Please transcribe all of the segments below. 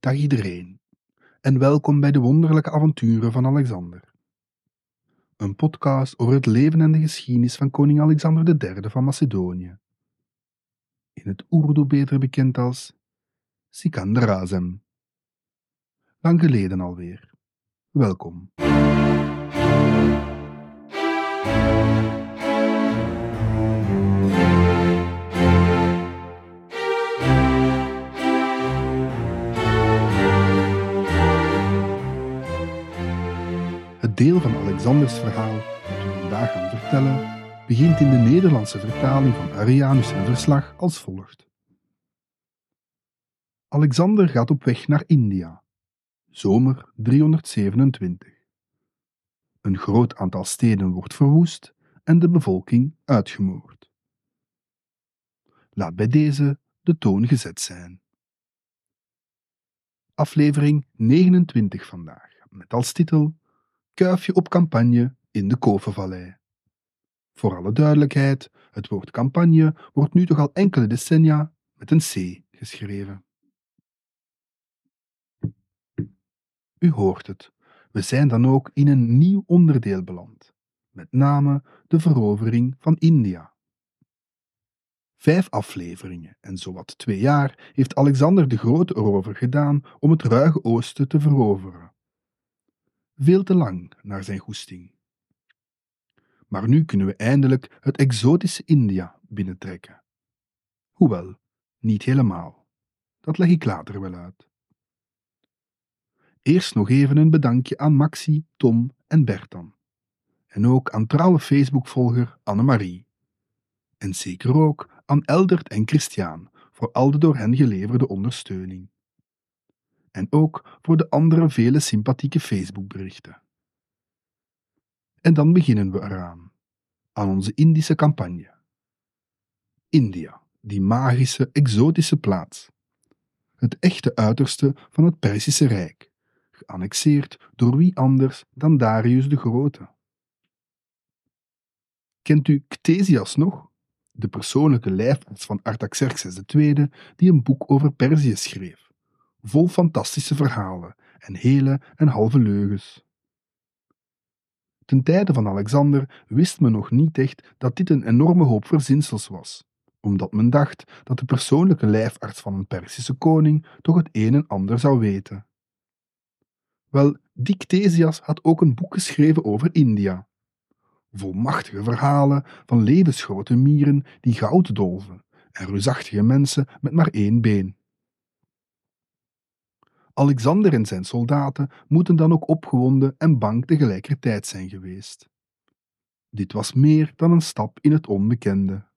Dag iedereen en welkom bij de wonderlijke avonturen van Alexander. Een podcast over het leven en de geschiedenis van koning Alexander III van Macedonië. In het Urdu beter bekend als Sikander Azem. Lang geleden alweer. Welkom. Deel van Alexanders verhaal dat we vandaag gaan vertellen begint in de Nederlandse vertaling van Arianus en verslag als volgt. Alexander gaat op weg naar India. Zomer 327. Een groot aantal steden wordt verwoest en de bevolking uitgemoord. Laat bij deze de toon gezet zijn. Aflevering 29 vandaag, met als titel Kuifje op campagne in de Kovenvallei. Voor alle duidelijkheid, het woord campagne wordt nu toch al enkele decennia met een C geschreven. U hoort het, we zijn dan ook in een nieuw onderdeel beland, met name de verovering van India. Vijf afleveringen en zowat twee jaar heeft Alexander de Grote erover gedaan om het ruige oosten te veroveren. Veel te lang naar zijn goesting. Maar nu kunnen we eindelijk het exotische India binnentrekken. Hoewel, niet helemaal. Dat leg ik later wel uit. Eerst nog even een bedankje aan Maxi, Tom en Bertan. En ook aan trouwe Facebookvolger Annemarie. En zeker ook aan Eldert en Christian voor al de door hen geleverde ondersteuning. En ook voor de andere vele sympathieke Facebookberichten. En dan beginnen we eraan, aan onze Indische campagne. India, die magische, exotische plaats. Het echte uiterste van het Perzische Rijk, geannexeerd door wie anders dan Darius de Grote. Kent u Ctesias nog? De persoonlijke lijfarts van Artaxerxes II, die een boek over Perzië schreef, vol fantastische verhalen en hele en halve leugens. Ten tijde van Alexander wist men nog niet echt dat dit een enorme hoop verzinsels was, omdat men dacht dat de persoonlijke lijfarts van een Perzische koning toch het een en ander zou weten. Wel, Dictesias had ook een boek geschreven over India. Vol machtige verhalen van levensgrote mieren die goud dolven en reusachtige mensen met maar één been. Alexander en zijn soldaten moeten dan ook opgewonden en bang tegelijkertijd zijn geweest. Dit was meer dan een stap in het onbekende.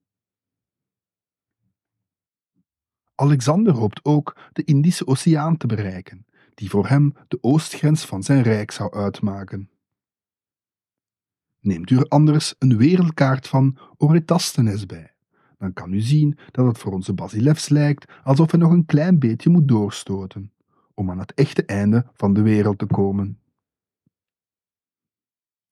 Alexander hoopt ook de Indische Oceaan te bereiken, die voor hem de oostgrens van zijn rijk zou uitmaken. Neemt u er anders een wereldkaart van Oretasthenes bij, dan kan u zien dat het voor onze Basilevs lijkt alsof hij nog een klein beetje moet doorstoten om aan het echte einde van de wereld te komen.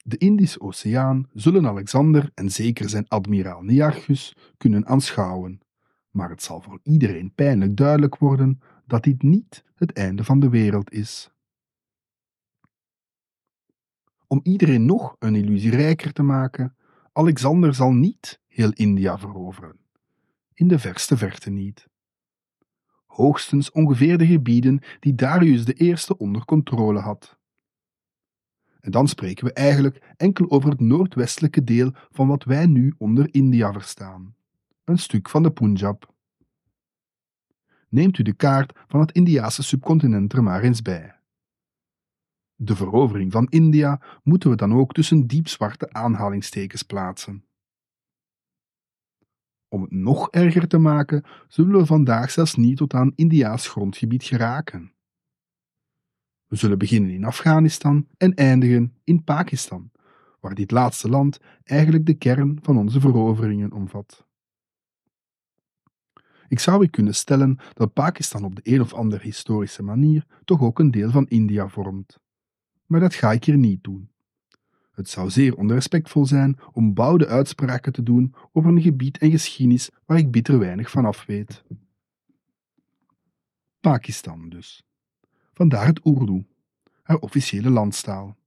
De Indische Oceaan zullen Alexander en zeker zijn admiraal Nearchus kunnen aanschouwen, maar het zal voor iedereen pijnlijk duidelijk worden dat dit niet het einde van de wereld is. Om iedereen nog een illusie rijker te maken, Alexander zal niet heel India veroveren. In de verste verte niet hoogstens ongeveer de gebieden die Darius de Eerste onder controle had. En dan spreken we eigenlijk enkel over het noordwestelijke deel van wat wij nu onder India verstaan, een stuk van de Punjab. Neemt u de kaart van het Indiase subcontinent er maar eens bij. De verovering van India moeten we dan ook tussen diepzwarte aanhalingstekens plaatsen. Om het nog erger te maken, zullen we vandaag zelfs niet tot aan Indiaas grondgebied geraken. We zullen beginnen in Afghanistan en eindigen in Pakistan, waar dit laatste land eigenlijk de kern van onze veroveringen omvat. Ik zou u kunnen stellen dat Pakistan op de een of andere historische manier toch ook een deel van India vormt. Maar dat ga ik hier niet doen. Het zou zeer onrespectvol zijn om bouwde uitspraken te doen over een gebied en geschiedenis waar ik bitter weinig van af weet. Pakistan dus. vandaar het Urdu, haar officiële landstaal.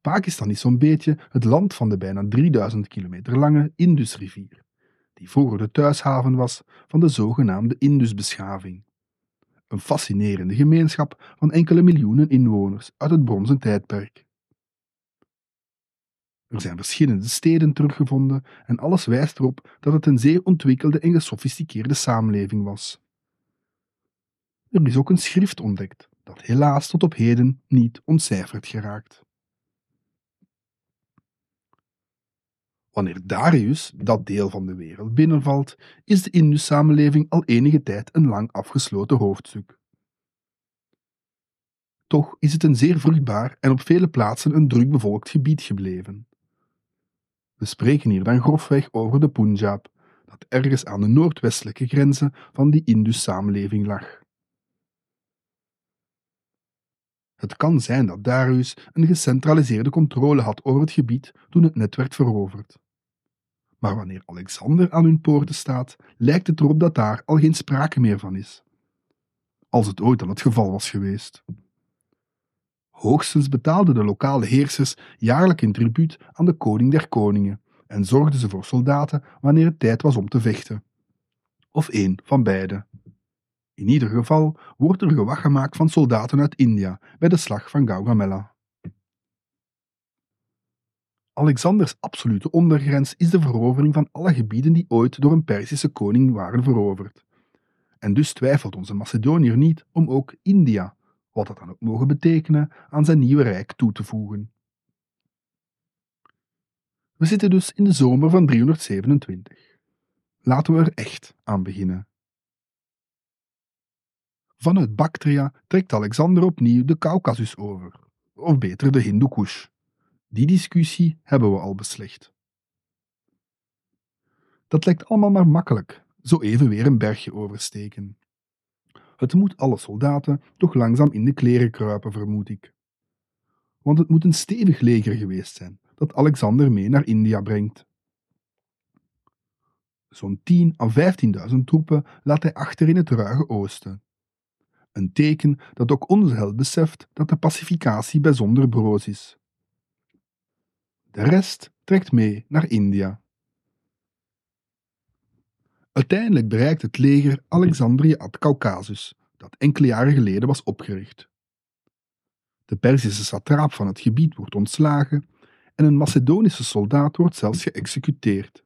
Pakistan is zo'n beetje het land van de bijna 3000 kilometer lange Indusrivier, die vroeger de thuishaven was van de zogenaamde Indusbeschaving. Een fascinerende gemeenschap van enkele miljoenen inwoners uit het bronzen tijdperk. Er zijn verschillende steden teruggevonden en alles wijst erop dat het een zeer ontwikkelde en gesofisticeerde samenleving was. Er is ook een schrift ontdekt dat helaas tot op heden niet ontcijferd geraakt. Wanneer Darius dat deel van de wereld binnenvalt, is de Indus-samenleving al enige tijd een lang afgesloten hoofdstuk. Toch is het een zeer vruchtbaar en op vele plaatsen een druk bevolkt gebied gebleven. We spreken hier dan grofweg over de Punjab, dat ergens aan de noordwestelijke grenzen van die Indus-samenleving lag. Het kan zijn dat Darius een gecentraliseerde controle had over het gebied toen het net werd veroverd. Maar wanneer Alexander aan hun poorten staat, lijkt het erop dat daar al geen sprake meer van is. Als het ooit al het geval was geweest. Hoogstens betaalden de lokale heersers jaarlijk een tribuut aan de koning der koningen en zorgden ze voor soldaten wanneer het tijd was om te vechten. Of één van beide. In ieder geval wordt er gewacht gemaakt van soldaten uit India bij de slag van Gaugamela. Alexanders absolute ondergrens is de verovering van alle gebieden die ooit door een Perzische koning waren veroverd. En dus twijfelt onze Macedoniër niet om ook India, wat dat dan ook mogen betekenen, aan zijn nieuwe rijk toe te voegen. We zitten dus in de zomer van 327. Laten we er echt aan beginnen. Vanuit Bactria trekt Alexander opnieuw de Caucasus over, of beter de Hindu Kush. Die discussie hebben we al beslecht. Dat lijkt allemaal maar makkelijk, zo even weer een bergje oversteken. Het moet alle soldaten toch langzaam in de kleren kruipen, vermoed ik. Want het moet een stevig leger geweest zijn dat Alexander mee naar India brengt. Zo'n 10 à 15.000 troepen laat hij achter in het ruige oosten. Een teken dat ook onze held beseft dat de pacificatie bijzonder broos is. De rest trekt mee naar India. Uiteindelijk bereikt het leger Alexandrië ad Caucasus, dat enkele jaren geleden was opgericht. De Perzische satraap van het gebied wordt ontslagen en een Macedonische soldaat wordt zelfs geëxecuteerd.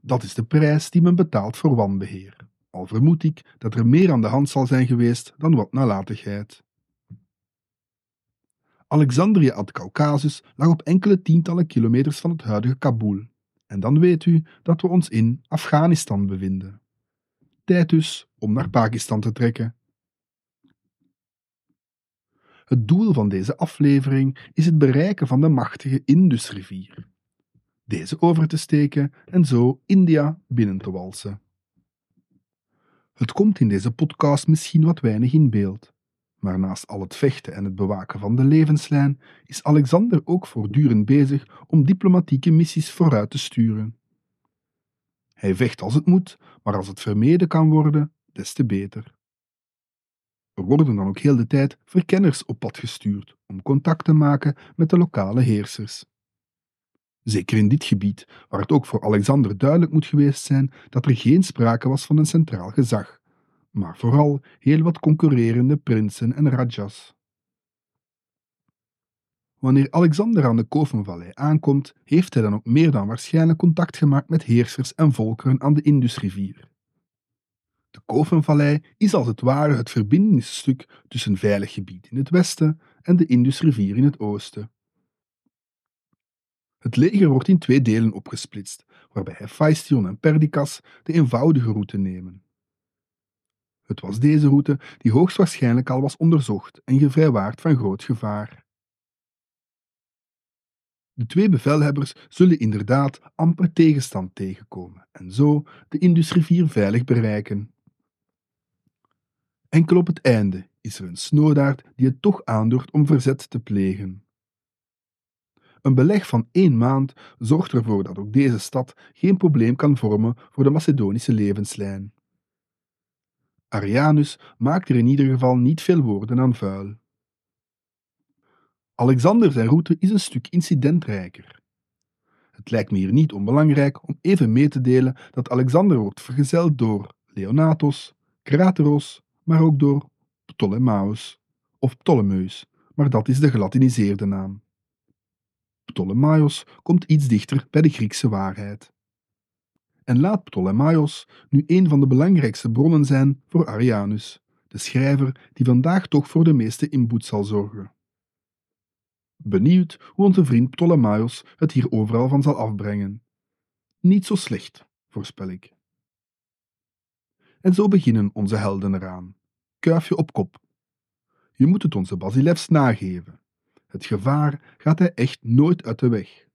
Dat is de prijs die men betaalt voor wanbeheer, al vermoed ik dat er meer aan de hand zal zijn geweest dan wat nalatigheid. Alexandrië ad Caucasus lag op enkele tientallen kilometers van het huidige Kabul. En dan weet u dat we ons in Afghanistan bevinden. Tijd dus om naar Pakistan te trekken. Het doel van deze aflevering is het bereiken van de machtige Indusrivier. Deze over te steken en zo India binnen te walsen. Het komt in deze podcast misschien wat weinig in beeld, maar naast al het vechten en het bewaken van de levenslijn is Alexander ook voortdurend bezig om diplomatieke missies vooruit te sturen. Hij vecht als het moet, maar als het vermeden kan worden, des te beter. Er worden dan ook heel de tijd verkenners op pad gestuurd om contact te maken met de lokale heersers. Zeker in dit gebied, waar het ook voor Alexander duidelijk moet geweest zijn dat er geen sprake was van een centraal gezag, maar vooral heel wat concurrerende prinsen en rajas. Wanneer Alexander aan de Kovenvallei aankomt, heeft hij dan ook meer dan waarschijnlijk contact gemaakt met heersers en volkeren aan de Indusrivier. De Kovenvallei is als het ware het verbindingsstuk tussen veilig gebied in het westen en de Indusrivier in het oosten. Het leger wordt in twee delen opgesplitst, waarbij Hephaestion en Perdiccas de eenvoudige route nemen. Het was deze route die hoogstwaarschijnlijk al was onderzocht en gevrijwaard van groot gevaar. De twee bevelhebbers zullen inderdaad amper tegenstand tegenkomen en zo de Indusrivier veilig bereiken. Enkel op het einde is er een snoodaard die het toch aandurft om verzet te plegen. Een beleg van één maand zorgt ervoor dat ook deze stad geen probleem kan vormen voor de Macedonische levenslijn. Arianus maakt er in ieder geval niet veel woorden aan vuil. Alexander zijn route is een stuk incidentrijker. Het lijkt me hier niet onbelangrijk om even mee te delen dat Alexander wordt vergezeld door Leonatos, Crateros, maar ook door Ptolemaeus of Ptolemeus, maar dat is de gelatiniseerde naam. Ptolemaios komt iets dichter bij de Griekse waarheid. En laat Ptolemaios nu een van de belangrijkste bronnen zijn voor Arianus, de schrijver die vandaag toch voor de meeste inboet zal zorgen. Benieuwd hoe onze vriend Ptolemaios het hier overal van zal afbrengen. Niet zo slecht, voorspel ik. En zo beginnen onze helden eraan, kuifje op kop. Je moet het onze Basilevs nageven. Het gevaar gaat hij echt nooit uit de weg.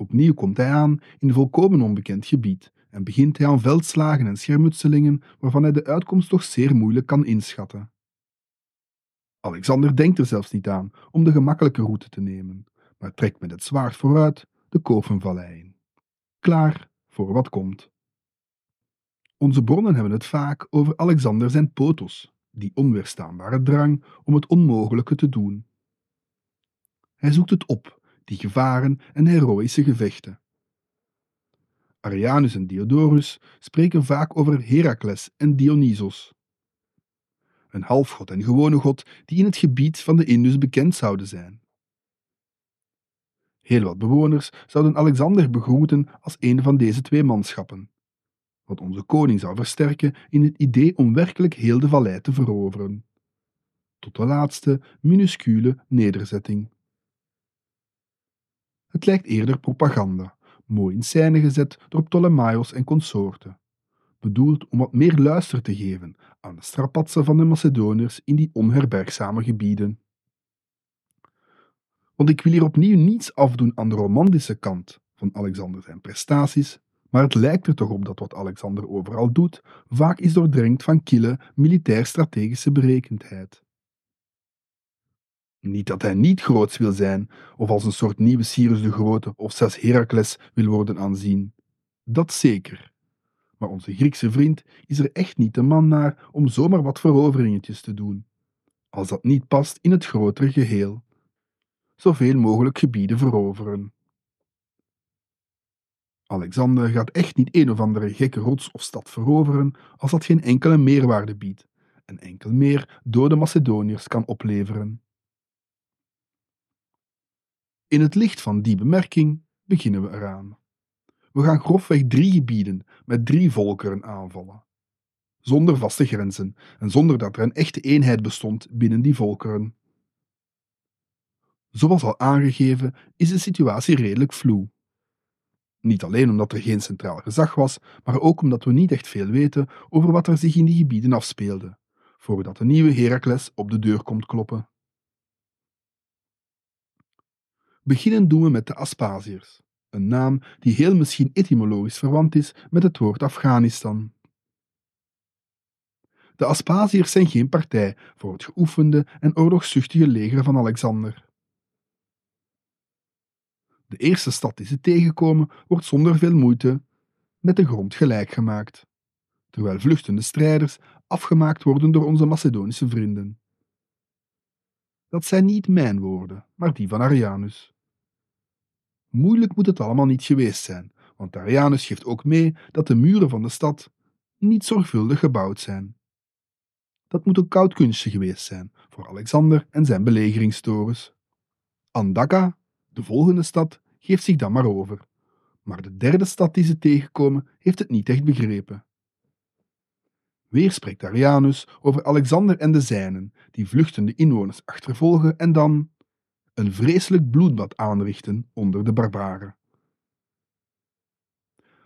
Opnieuw komt hij aan in volkomen onbekend gebied en begint hij aan veldslagen en schermutselingen waarvan hij de uitkomst toch zeer moeilijk kan inschatten. Alexander denkt er zelfs niet aan om de gemakkelijke route te nemen, maar trekt met het zwaard vooruit de Kovenvallei in. Klaar voor wat komt. Onze bronnen hebben het vaak over Alexander zijn potos, die onweerstaanbare drang om het onmogelijke te doen. Hij zoekt het op, die gevaren en heroïsche gevechten. Arianus en Diodorus spreken vaak over Herakles en Dionysos. Een halfgod en gewone god die in het gebied van de Indus bekend zouden zijn. Heel wat bewoners zouden Alexander begroeten als een van deze twee manschappen, wat onze koning zou versterken in het idee om werkelijk heel de vallei te veroveren. Tot de laatste, minuscule nederzetting. Het lijkt eerder propaganda, mooi in scène gezet door Ptolemaios en consorten, bedoeld om wat meer luister te geven aan de strapatsen van de Macedoniërs in die onherbergzame gebieden. Want ik wil hier opnieuw niets afdoen aan de romantische kant van Alexander zijn prestaties, maar het lijkt er toch op dat wat Alexander overal doet vaak is doordrenkt van kille militair-strategische berekendheid. Niet dat hij niet groots wil zijn, of als een soort nieuwe Cyrus de Grote of zelfs Herakles wil worden aanzien. Dat zeker. Maar onze Griekse vriend is er echt niet de man naar om zomaar wat veroveringetjes te doen. Als dat niet past in het grotere geheel. Zoveel mogelijk gebieden veroveren. Alexander gaat echt niet een of andere gekke rots of stad veroveren als dat geen enkele meerwaarde biedt en enkel meer dode Macedoniërs kan opleveren. In het licht van die bemerking beginnen we eraan. We gaan grofweg drie gebieden met drie volkeren aanvallen. Zonder vaste grenzen en zonder dat er een echte eenheid bestond binnen die volkeren. Zoals al aangegeven is de situatie redelijk vloe. Niet alleen omdat er geen centraal gezag was, maar ook omdat we niet echt veel weten over wat er zich in die gebieden afspeelde, voordat de nieuwe Herakles op de deur komt kloppen. Beginnen doen we met de Aspasiërs, een naam die heel misschien etymologisch verwant is met het woord Afghanistan. De Aspasiërs zijn geen partij voor het geoefende en oorlogszuchtige leger van Alexander. De eerste stad die ze tegenkomen wordt zonder veel moeite met de grond gelijk gemaakt, terwijl vluchtende strijders afgemaakt worden door onze Macedonische vrienden. Dat zijn niet mijn woorden, maar die van Arianus. Moeilijk moet het allemaal niet geweest zijn, want Arianus geeft ook mee dat de muren van de stad niet zorgvuldig gebouwd zijn. Dat moet een koud kunstje geweest zijn voor Alexander en zijn belegeringstorens. Andaka, de volgende stad, geeft zich dan maar over. Maar de derde stad die ze tegenkomen, heeft het niet echt begrepen. Weer spreekt Arianus over Alexander en de zijnen, die vluchtende inwoners achtervolgen en dan een vreselijk bloedbad aanrichten onder de barbaren.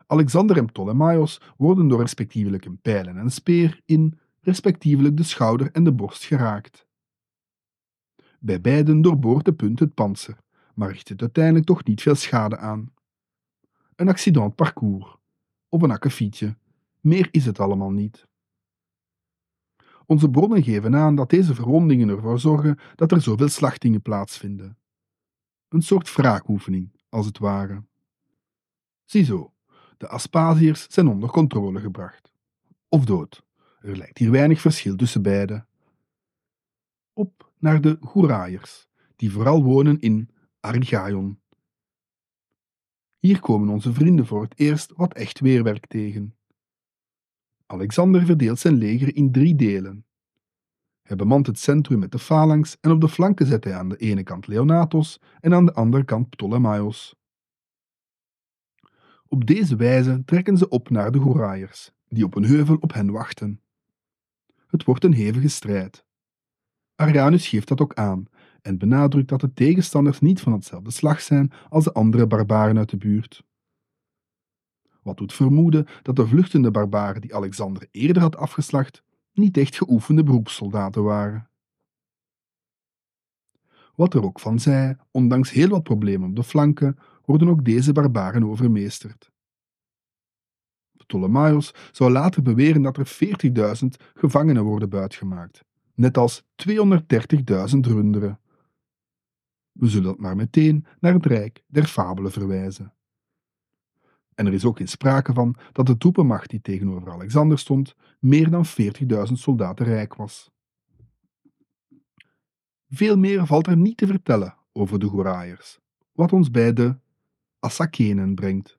Alexander en Ptolemaios worden door respectievelijk een pijl en een speer in respectievelijk de schouder en de borst geraakt. Bij beiden doorboort de punt het panzer, maar richt het uiteindelijk toch niet veel schade aan. Een accident parcours, of een akkefietje, meer is het allemaal niet. Onze bronnen geven aan dat deze verwondingen ervoor zorgen dat er zoveel slachtingen plaatsvinden. Een soort wraakoefening, als het ware. Ziezo, de Aspasiërs zijn onder controle gebracht. Of dood. Er lijkt hier weinig verschil tussen beide. Op naar de Goeraaiers, die vooral wonen in Argaion. Hier komen onze vrienden voor het eerst wat echt weerwerk tegen. Alexander verdeelt zijn leger in drie delen. Hij bemant het centrum met de phalanx en op de flanken zet hij aan de ene kant Leonatos en aan de andere kant Ptolemaios. Op deze wijze trekken ze op naar de Goraaiers, die op een heuvel op hen wachten. Het wordt een hevige strijd. Arianus geeft dat ook aan en benadrukt dat de tegenstanders niet van hetzelfde slag zijn als de andere barbaren uit de buurt. Wat doet vermoeden dat de vluchtende barbaren die Alexander eerder had afgeslacht, niet echt geoefende beroepssoldaten waren. Wat er ook van zij, ondanks heel wat problemen op de flanken, worden ook deze barbaren overmeesterd. Ptolemaios zou later beweren dat er 40.000 gevangenen worden buitgemaakt, net als 230.000 runderen. We zullen dat maar meteen naar het rijk der fabelen verwijzen. En er is ook geen sprake van dat de troepenmacht die tegenover Alexander stond meer dan 40.000 soldaten rijk was. Veel meer valt er niet te vertellen over de Goraaiers, wat ons bij de Assakenen brengt.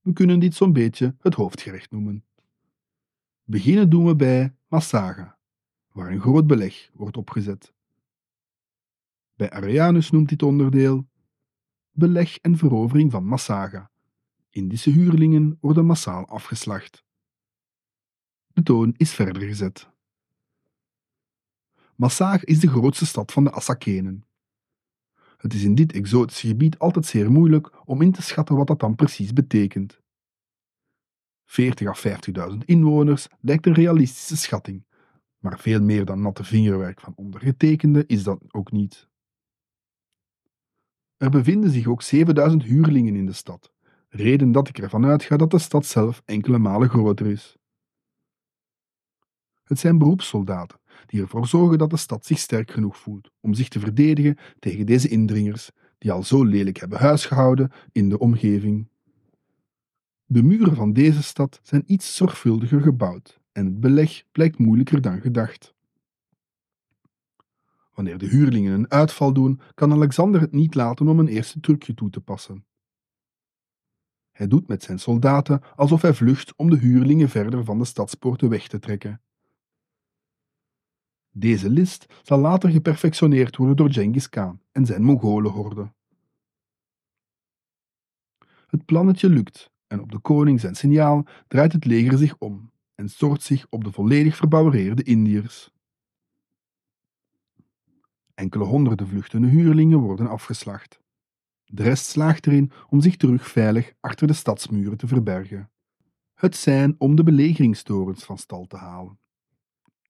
We kunnen dit zo'n beetje het hoofdgerecht noemen. Beginnen doen we bij Massaga, waar een groot beleg wordt opgezet. Bij Arianus noemt dit onderdeel beleg en verovering van Massaga. Indische huurlingen worden massaal afgeslacht. De toon is verder gezet. Massaga is de grootste stad van de Assakenen. Het is in dit exotische gebied altijd zeer moeilijk om in te schatten wat dat dan precies betekent. 40 à 50.000 inwoners lijkt een realistische schatting, maar veel meer dan natte vingerwerk van ondergetekende is dat ook niet. Er bevinden zich ook 7000 huurlingen in de stad, reden dat ik ervan uitga dat de stad zelf enkele malen groter is. Het zijn beroepssoldaten die ervoor zorgen dat de stad zich sterk genoeg voelt om zich te verdedigen tegen deze indringers die al zo lelijk hebben huisgehouden in de omgeving. De muren van deze stad zijn iets zorgvuldiger gebouwd en het beleg blijkt moeilijker dan gedacht. Wanneer de huurlingen een uitval doen, kan Alexander het niet laten om een eerste trucje toe te passen. Hij doet met zijn soldaten alsof hij vlucht om de huurlingen verder van de stadspoorten weg te trekken. Deze list zal later geperfectioneerd worden door Genghis Khan en zijn Mongolenhorde. Het plannetje lukt en op de koning zijn signaal draait het leger zich om en stort zich op de volledig verbouwereerde Indiërs. Enkele honderden vluchtende huurlingen worden afgeslacht. De rest slaagt erin om zich terug veilig achter de stadsmuren te verbergen. Het zijn om de belegeringstorens van stal te halen.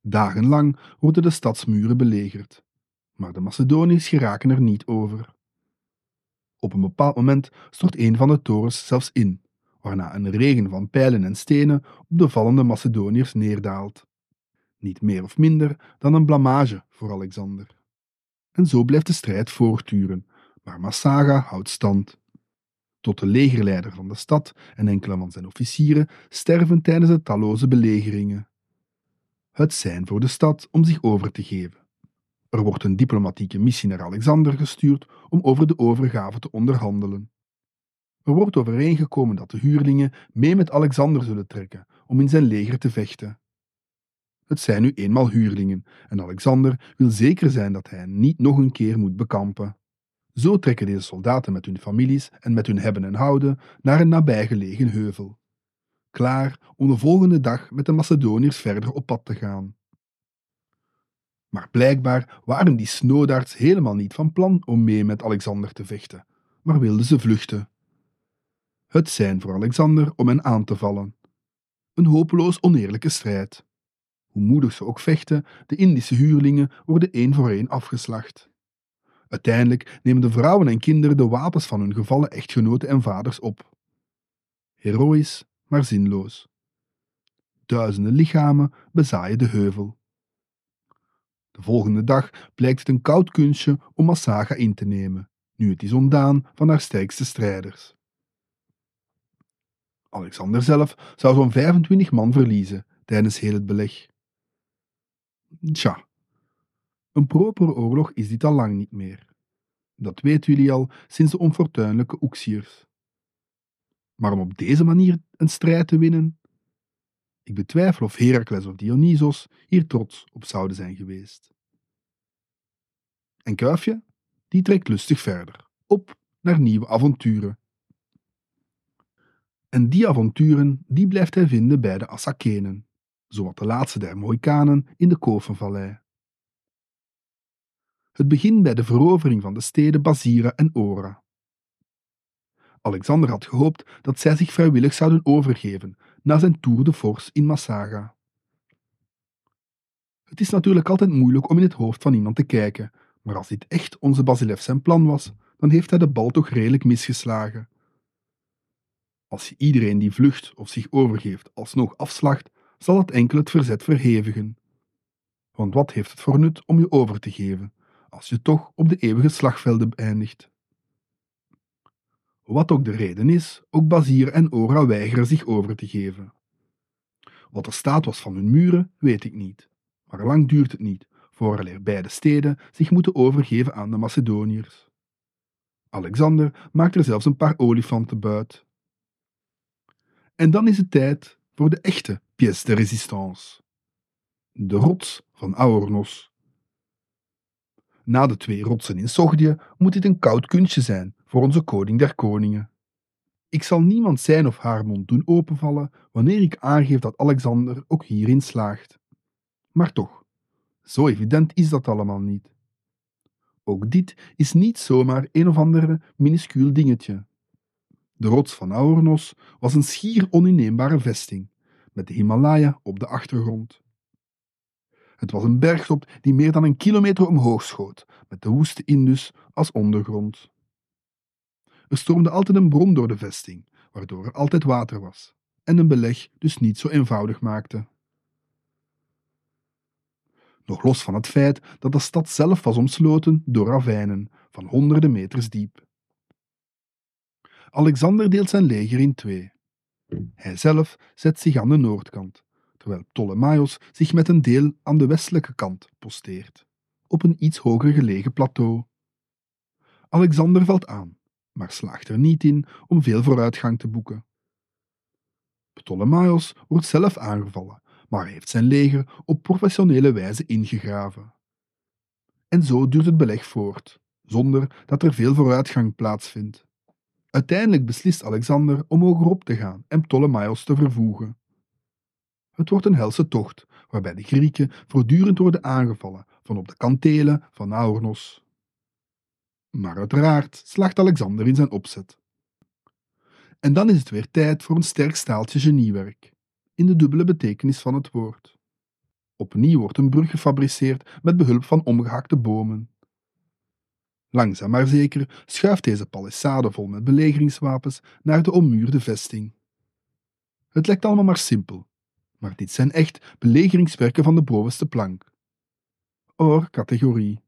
Dagenlang worden de stadsmuren belegerd, maar de Macedoniërs geraken er niet over. Op een bepaald moment stort een van de torens zelfs in, waarna een regen van pijlen en stenen op de vallende Macedoniërs neerdaalt. Niet meer of minder dan een blamage voor Alexander. En zo blijft de strijd voortduren, maar Massaga houdt stand. Tot de legerleider van de stad en enkele van zijn officieren sterven tijdens de talloze belegeringen. Het zijn voor de stad om zich over te geven. Er wordt een diplomatieke missie naar Alexander gestuurd om over de overgave te onderhandelen. Er wordt overeengekomen dat de huurlingen mee met Alexander zullen trekken om in zijn leger te vechten. Het zijn nu eenmaal huurlingen en Alexander wil zeker zijn dat hij niet nog een keer moet bekampen. Zo trekken deze soldaten met hun families en met hun hebben en houden naar een nabijgelegen heuvel. Klaar om de volgende dag met de Macedoniërs verder op pad te gaan. Maar blijkbaar waren die snoodaards helemaal niet van plan om mee met Alexander te vechten, maar wilden ze vluchten. Het zijn voor Alexander om hen aan te vallen. Een hopeloos oneerlijke strijd. Hoe moedig ze ook vechten, de Indische huurlingen worden één voor één afgeslacht. Uiteindelijk nemen de vrouwen en kinderen de wapens van hun gevallen echtgenoten en vaders op. Heroïs, maar zinloos. Duizenden lichamen bezaaien de heuvel. De volgende dag blijkt het een koud kunstje om Massaga in te nemen, nu het is ontdaan van haar sterkste strijders. Alexander zelf zou zo'n 25 man verliezen, tijdens heel het beleg. Tja, een propere oorlog is dit al lang niet meer. Dat weten jullie al sinds de onfortuinlijke Oexiërs. Maar om op deze manier een strijd te winnen? Ik betwijfel of Heracles of Dionysos hier trots op zouden zijn geweest. En Kuifje, die trekt lustig verder, op naar nieuwe avonturen. En die avonturen die blijft hij vinden bij de Assakenen, zowat de laatste der Mohikanen in de Kovenvallei. Het begint bij de verovering van de steden Basira en Ora. Alexander had gehoopt dat zij zich vrijwillig zouden overgeven na zijn Tour de Force in Massaga. Het is natuurlijk altijd moeilijk om in het hoofd van iemand te kijken, maar als dit echt onze Basilev zijn plan was, dan heeft hij de bal toch redelijk misgeslagen. Als je iedereen die vlucht of zich overgeeft alsnog afslacht, zal het enkel het verzet verhevigen. Want wat heeft het voor nut om je over te geven, als je toch op de eeuwige slagvelden eindigt? Wat ook de reden is, ook Bazir en Ora weigeren zich over te geven. Wat er staat was van hun muren, weet ik niet. Maar lang duurt het niet, vooraleer beide steden zich moeten overgeven aan de Macedoniërs. Alexander maakt er zelfs een paar olifanten buit. En dan is het tijd voor de echte pièce de résistance. De rots van Aornos. Na de twee rotsen in Sogdië moet dit een koud kunstje zijn voor onze koning der koningen. Ik zal niemand zijn of haar mond doen openvallen wanneer ik aangeef dat Alexander ook hierin slaagt. Maar toch, zo evident is dat allemaal niet. Ook dit is niet zomaar een of andere minuscuul dingetje. De rots van Aornos was een schier oninneembare vesting, met de Himalaya op de achtergrond. Het was een bergtop die meer dan een kilometer omhoog schoot, met de woeste Indus als ondergrond. Er stroomde altijd een bron door de vesting, waardoor er altijd water was, en een beleg dus niet zo eenvoudig maakte. Nog los van het feit dat de stad zelf was omsloten door ravijnen van honderden meters diep. Alexander deelt zijn leger in twee. Hij zelf zet zich aan de noordkant, terwijl Ptolemaios zich met een deel aan de westelijke kant posteert, op een iets hoger gelegen plateau. Alexander valt aan, maar slaagt er niet in om veel vooruitgang te boeken. Ptolemaios wordt zelf aangevallen, maar heeft zijn leger op professionele wijze ingegraven. En zo duurt het beleg voort, zonder dat er veel vooruitgang plaatsvindt. Uiteindelijk beslist Alexander om hogerop te gaan en Ptolemaios te vervoegen. Het wordt een helse tocht, waarbij de Grieken voortdurend worden aangevallen van op de kantelen van Aornos. Maar uiteraard slaagt Alexander in zijn opzet. En dan is het weer tijd voor een sterk staaltje geniewerk, in de dubbele betekenis van het woord. Opnieuw wordt een brug gefabriceerd met behulp van omgehakte bomen. Langzaam maar zeker schuift deze palissade vol met belegeringswapens naar de ommuurde vesting. Het lijkt allemaal maar simpel, maar dit zijn echt belegeringswerken van de bovenste plank. Or categorie.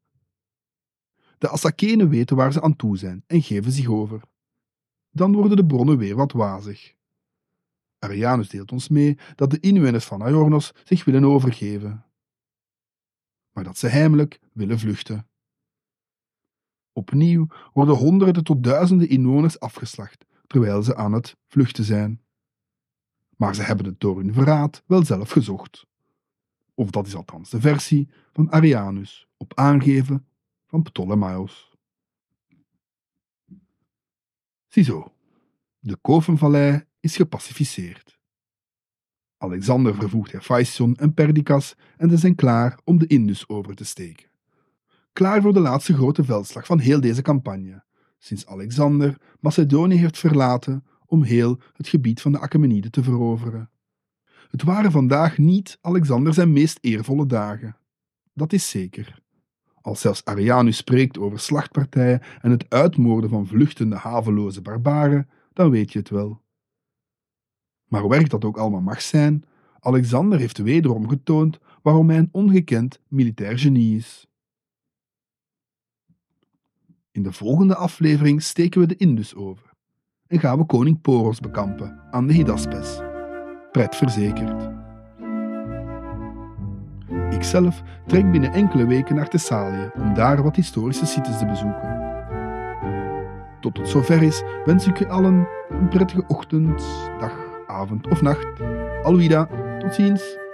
De Assakenen weten waar ze aan toe zijn en geven zich over. Dan worden de bronnen weer wat wazig. Arianus deelt ons mee dat de inwoners van Aornos zich willen overgeven, maar dat ze heimelijk willen vluchten. Opnieuw worden honderden tot duizenden inwoners afgeslacht terwijl ze aan het vluchten zijn. Maar ze hebben het door hun verraad wel zelf gezocht. Of dat is althans de versie van Arianus op aangeven van Ptolemaios. Ziezo, de Kovenvallei is gepacificeerd. Alexander vervoegt Hephaestion en Perdiccas en ze zijn klaar om de Indus over te steken. Klaar voor de laatste grote veldslag van heel deze campagne, sinds Alexander Macedonië heeft verlaten om heel het gebied van de Achaemeniden te veroveren. Het waren vandaag niet Alexander zijn meest eervolle dagen. Dat is zeker. Als zelfs Arianus spreekt over slachtpartijen en het uitmoorden van vluchtende haveloze barbaren, dan weet je het wel. Maar erg dat ook allemaal mag zijn, Alexander heeft wederom getoond waarom hij een ongekend militair genie is. In de volgende aflevering steken we de Indus over en gaan we koning Poros bekampen aan de Hydaspes. Pret verzekerd. Ikzelf trek binnen enkele weken naar Thessalië om daar wat historische sites te bezoeken. Tot het zover is, wens ik u allen een prettige ochtend, dag, avond of nacht. Alwida, tot ziens.